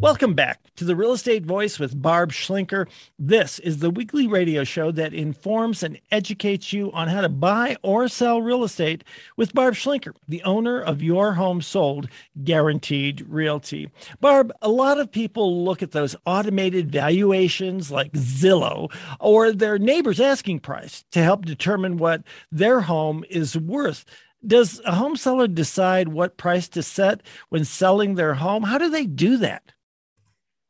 Welcome back to the Real Estate Voice with Barb Schlinker. This is the weekly radio show that informs and educates you on how to buy or sell real estate with Barb Schlinker, the owner of Your Home Sold Guaranteed Realty. Barb, a lot of people look at those automated valuations like Zillow or their neighbor's asking price to help determine what their home is worth. Does a home seller decide what price to set when selling their home? How do they do that?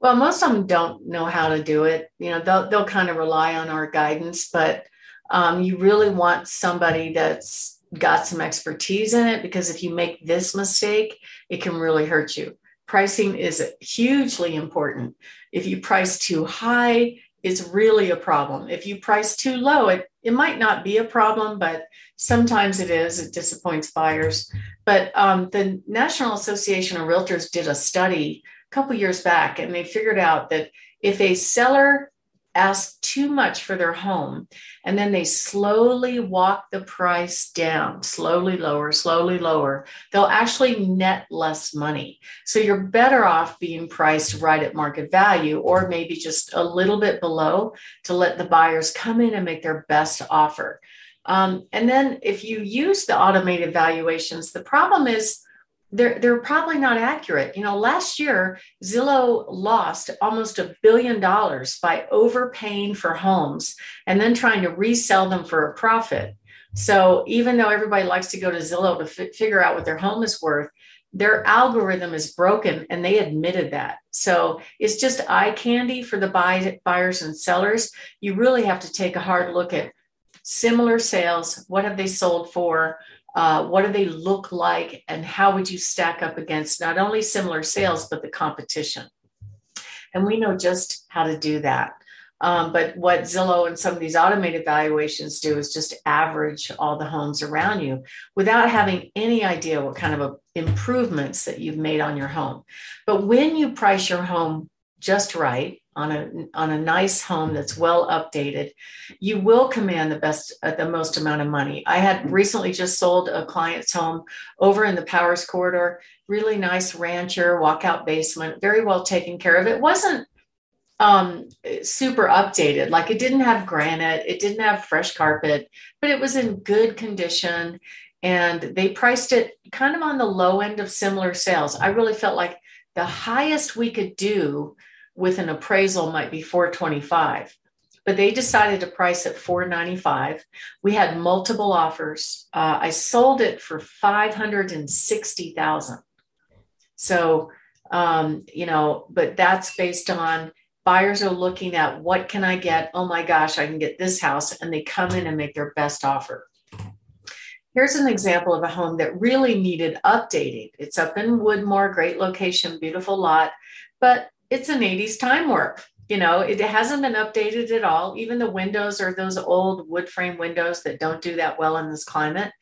Well, most of them don't know how to do it. You know, they'll they'll kind of rely on our guidance, but um, you really want somebody that's got some expertise in it because if you make this mistake, it can really hurt you. Pricing is hugely important. If you price too high, it's really a problem. If you price too low, it, it might not be a problem, but sometimes it is. It disappoints buyers. But um, the National Association of Realtors did a study couple years back, and they figured out that if a seller asks too much for their home and then they slowly walk the price down, slowly lower, slowly lower, they'll actually net less money. So you're better off being priced right at market value or maybe just a little bit below to let the buyers come in and make their best offer. Um, and then if you use the automated valuations, the problem is they're they're probably not accurate. You know, last year Zillow lost almost a billion dollars by overpaying for homes and then trying to resell them for a profit. So even though everybody likes to go to Zillow to f- figure out what their home is worth, their algorithm is broken and they admitted that. So it's just eye candy for the buy- buyers and sellers. You really have to take a hard look at similar sales. What have they sold for? Uh, what do they look like and how would you stack up against not only similar sales but the competition? And we know just how to do that. Um, but what zillow and some of these automated valuations do is just average all the homes around you without having any idea what kind of improvements that you've made on your home. But when you price your home just right on a on a nice home that's well updated, you will command the best uh, the most amount of money. I had recently just sold a client's home over in the Powers corridor, really nice rancher, walkout basement, very well taken care of. It wasn't um super updated like it didn't have granite it didn't have fresh carpet but it was in good condition and they priced it kind of on the low end of similar sales i really felt like the highest we could do with an appraisal might be 425 but they decided to price at 495 we had multiple offers. Uh, i sold it for 560000 so um, you know but that's based on buyers are looking at what can i get? Oh my gosh i can get this house and they come in and make their best offer. Here's an example of a home that really needed updating. It's up in Woodmoor, great location, beautiful lot, but it's an 80s time warp. You know, it hasn't been updated at all. Even the windows are those old wood frame windows that don't do that well in this climate.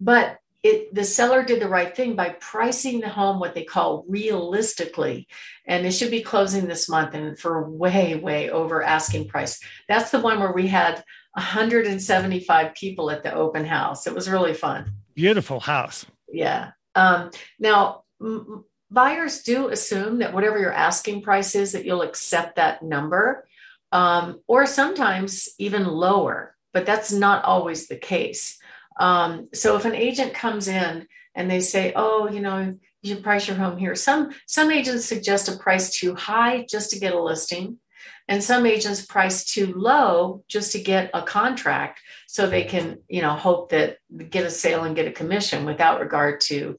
But it, the seller did the right thing by pricing the home what they call realistically and it should be closing this month and for way way over asking price that's the one where we had 175 people at the open house it was really fun beautiful house yeah um, now m- buyers do assume that whatever your asking price is, that you'll accept that number, um, or sometimes even lower, but that's not always the case. Um, so if an agent comes in and they say, "Oh, you know, you should price your home here," some some agents suggest a price too high just to get a listing, and some agents price too low just to get a contract so they can, you know, hope that get a sale and get a commission without regard to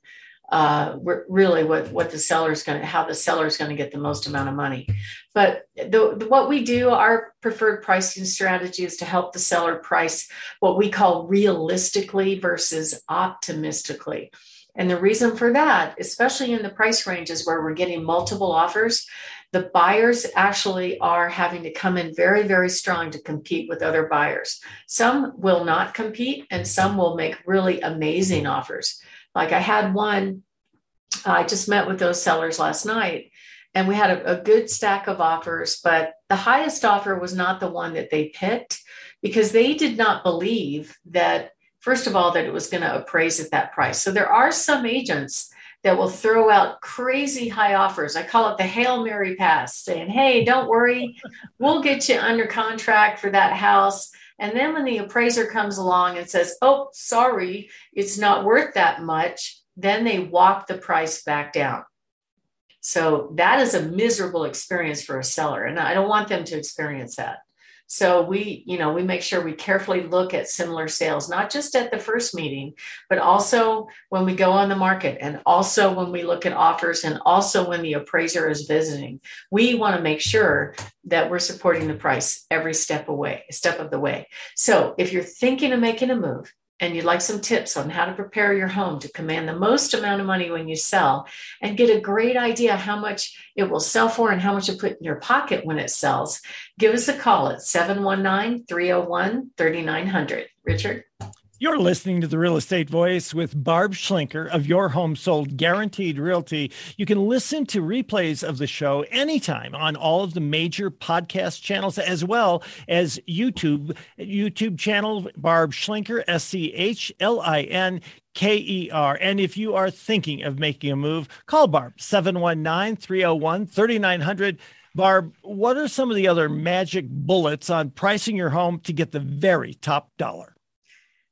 uh, really what, what the seller is going to, how the seller is going to get the most amount of money. But the, the, what we do, our preferred pricing strategy is to help the seller price what we call realistically versus optimistically. And the reason for that, especially in the price ranges where we're getting multiple offers, the buyers actually are having to come in very, very strong to compete with other buyers. Some will not compete, and some will make really amazing offers. Like I had one, I just met with those sellers last night and we had a, a, good stack of offers, but the highest offer was not the one that they picked because they did not believe that, first of all, that it was going to appraise at that price. So there are some agents that will throw out crazy high offers. I call it the Hail Mary pass, saying, Hey, don't worry, we'll get you under contract for that house. And then when the appraiser comes along and says, Oh, sorry, it's not worth that much, then they walk the price back down. So that is a miserable experience for a seller. And I don't want them to experience that. So we, you know, we make sure we carefully look at similar sales, not just at the first meeting, but also when we go on the market and also when we look at offers and also when the appraiser is visiting. We want to make sure that we're supporting the price every step away, step of the way. So if you're thinking of making a move, and you'd like some tips on how to prepare your home to command the most amount of money when you sell and get a great idea how much it will sell for and how much you put in your pocket when it sells, give us a call at 719 301 3900. Richard? You're listening to the Real Estate Voice with Barb Schlinker of Your Home Sold Guaranteed Realty. You can listen to replays of the show anytime on all of the major podcast channels, as well as YouTube. YouTube channel Barb Schlinker, S C H L I N K E R. And if you are thinking of making a move, call Barb 719 301 3900. Barb, what are some of the other magic bullets on pricing your home to get the very top dollar?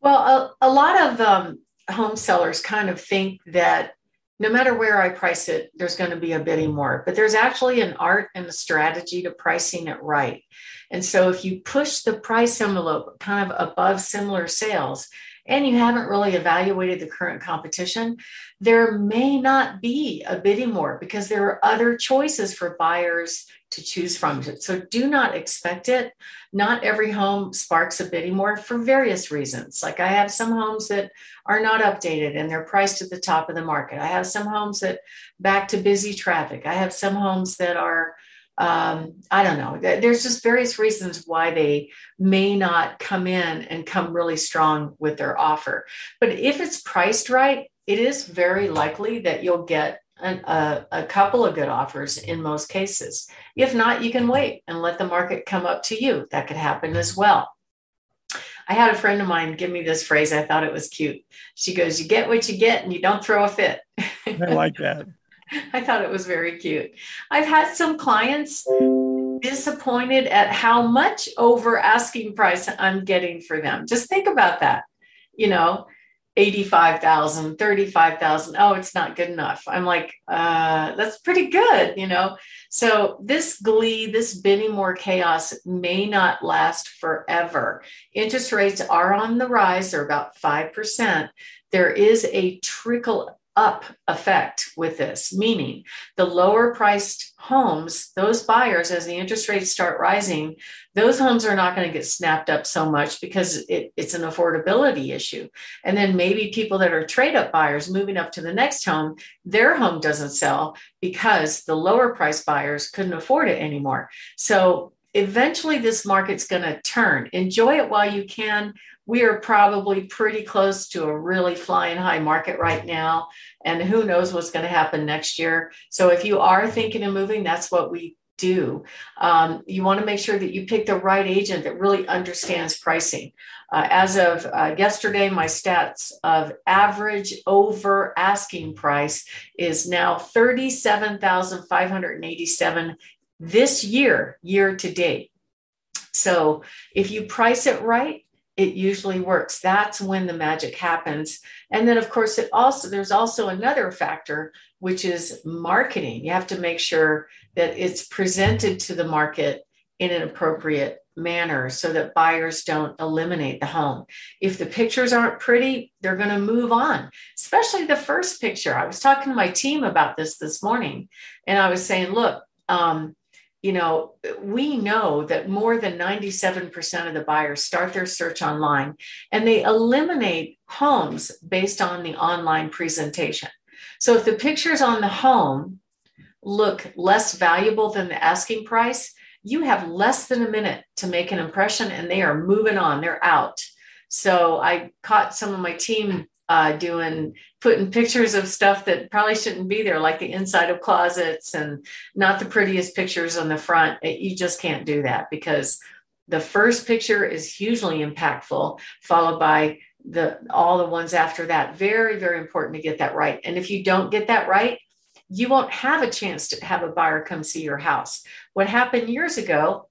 Well, a, a lot of um, home sellers kind of think that no matter where I price it, there's going to be a bidding war. But there's actually an art and a strategy to pricing it right. And so if you push the price envelope kind of above similar sales, and you haven't really evaluated the current competition, there may not be a bidding war because there are other choices for buyers to choose from. So do not expect it. Not every home sparks a bidding war for various reasons. Like I have some homes that are not updated and they're priced at the top of the market. I have some homes that back to busy traffic. I have some homes that are um, I don't know. There's just various reasons why they may not come in and come really strong with their offer. But if it's priced right, it is very likely that you'll get a, a couple of good offers in most cases. If not, you can wait and let the market come up to you. That could happen as well. I had a friend of mine give me this phrase. I thought it was cute. She goes, You get what you get and you don't throw a fit. I like that. I thought it was very cute. I've had some clients disappointed at how much over asking price I'm getting for them. Just think about that. You know, 85,000, 35,000. Oh, it's not good enough. I'm like, uh, that's pretty good, you know? So this glee, this bidding war chaos may not last forever. Interest rates are on the rise. They're about 5%. There is a trickle up effect with this, meaning the lower priced homes, those buyers, as the interest rates start rising, those homes are not going to get snapped up so much because it, it's an affordability issue. And then maybe people that are trade up buyers moving up to the next home, their home doesn't sell because the lower price buyers couldn't afford it anymore. So eventually this market's going to turn. Enjoy it while you can we are probably pretty close to a really flying high market right now. And who knows what's going to happen next year. So if you are thinking of moving, that's what we do. Um, you want to make sure that you pick the right agent that really understands pricing. Uh, as of uh, yesterday, my stats of average over asking price is now 37,587 this year, year to date. So if you price it right, it usually works. That's when the magic happens. And then, of course, it also there's also another factor, which is marketing. You have to make sure that it's presented to the market in an appropriate manner so that buyers don't eliminate the home. If the pictures aren't pretty, they're going to move on, especially the first picture. I was talking to my team about this this morning, and I was saying, look, um, you know, we know that more than 97% of the buyers start their search online and they eliminate homes based on the online presentation. So if the pictures on the home look less valuable than the asking price, you have less than a minute to make an impression and they are moving on, they're out. So I caught some of my team uh, doing putting pictures of stuff that probably shouldn't be there, like the inside of closets and not the prettiest pictures on the front. It, you just can't do that because the first picture is hugely impactful, followed by the all the ones after that. Very, very important to get that right. And if you don't get that right, you won't have a chance to have a buyer come see your house. What happened years ago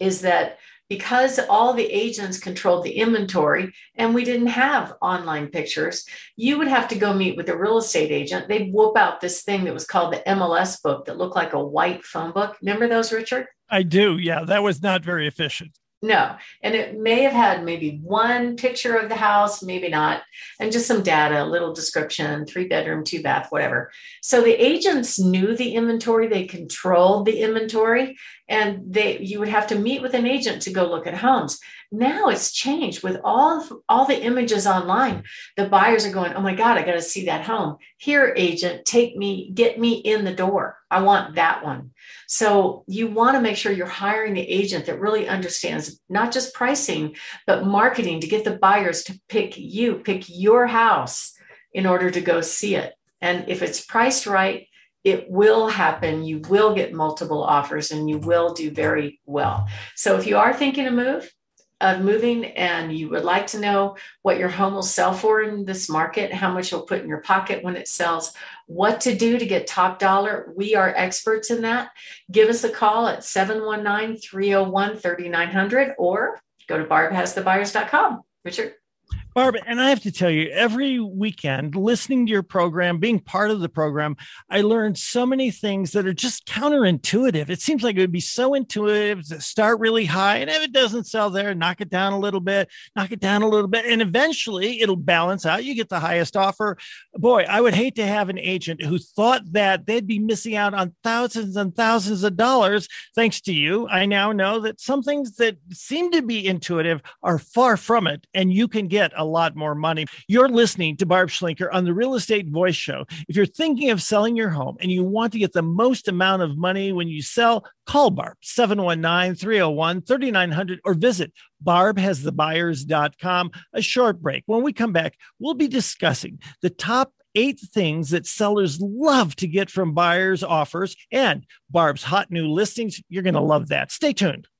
is that because all the agents controlled the inventory and we didn't have online pictures, you would have to go meet with a real estate agent. They'd whoop out this thing that was called the MLS book that looked like a white phone book. Remember those, Richard? I do. Yeah, that was not very efficient. No. And it may have had maybe one picture of the house, maybe not, and just some data, a little description, three bedroom, two bath, whatever. So the agents knew the inventory, they controlled the inventory, and they you would have to meet with an agent to go look at homes. Now it's changed with all all the images online. The buyers are going, "Oh my god, I got to see that home." Here agent, take me, get me in the door. I want that one. So you want to make sure you're hiring the agent that really understands not just pricing, but marketing to get the buyers to pick you, pick your house in order to go see it. And if it's priced right, it will happen. You will get multiple offers and you will do very well. So if you are thinking of move, of moving and you would like to know what your home will sell for in this market, how much you'll put in your pocket when it sells, what to do to get top dollar, we are experts in that. Give us a call at 719 301 3900 or go to barbhasthebuyers.com. Richard. Barb, and I have to tell you, every weekend listening to your program, being part of the program, I learned so many things that are just counterintuitive. It seems like it would be so intuitive to start really high, and if it doesn't sell there, knock it down a little bit, knock it down a little bit, and eventually it'll balance out. You get the highest offer. Boy, I would hate to have an agent who thought that they'd be missing out on thousands and thousands of dollars. Thanks to you, I now know that some things that seem to be intuitive are far from it, and you can get a lot more money. You're listening to Barb Schlinker on the Real Estate Voice Show. If you're thinking of selling your home and you want to get the most amount of money when you sell, call Barb 719 301 3900 or visit barbhasthebuyers.com. A short break. When we come back, we'll be discussing the top eight things that sellers love to get from buyers' offers and Barb's hot new listings. You're going to love that. Stay tuned.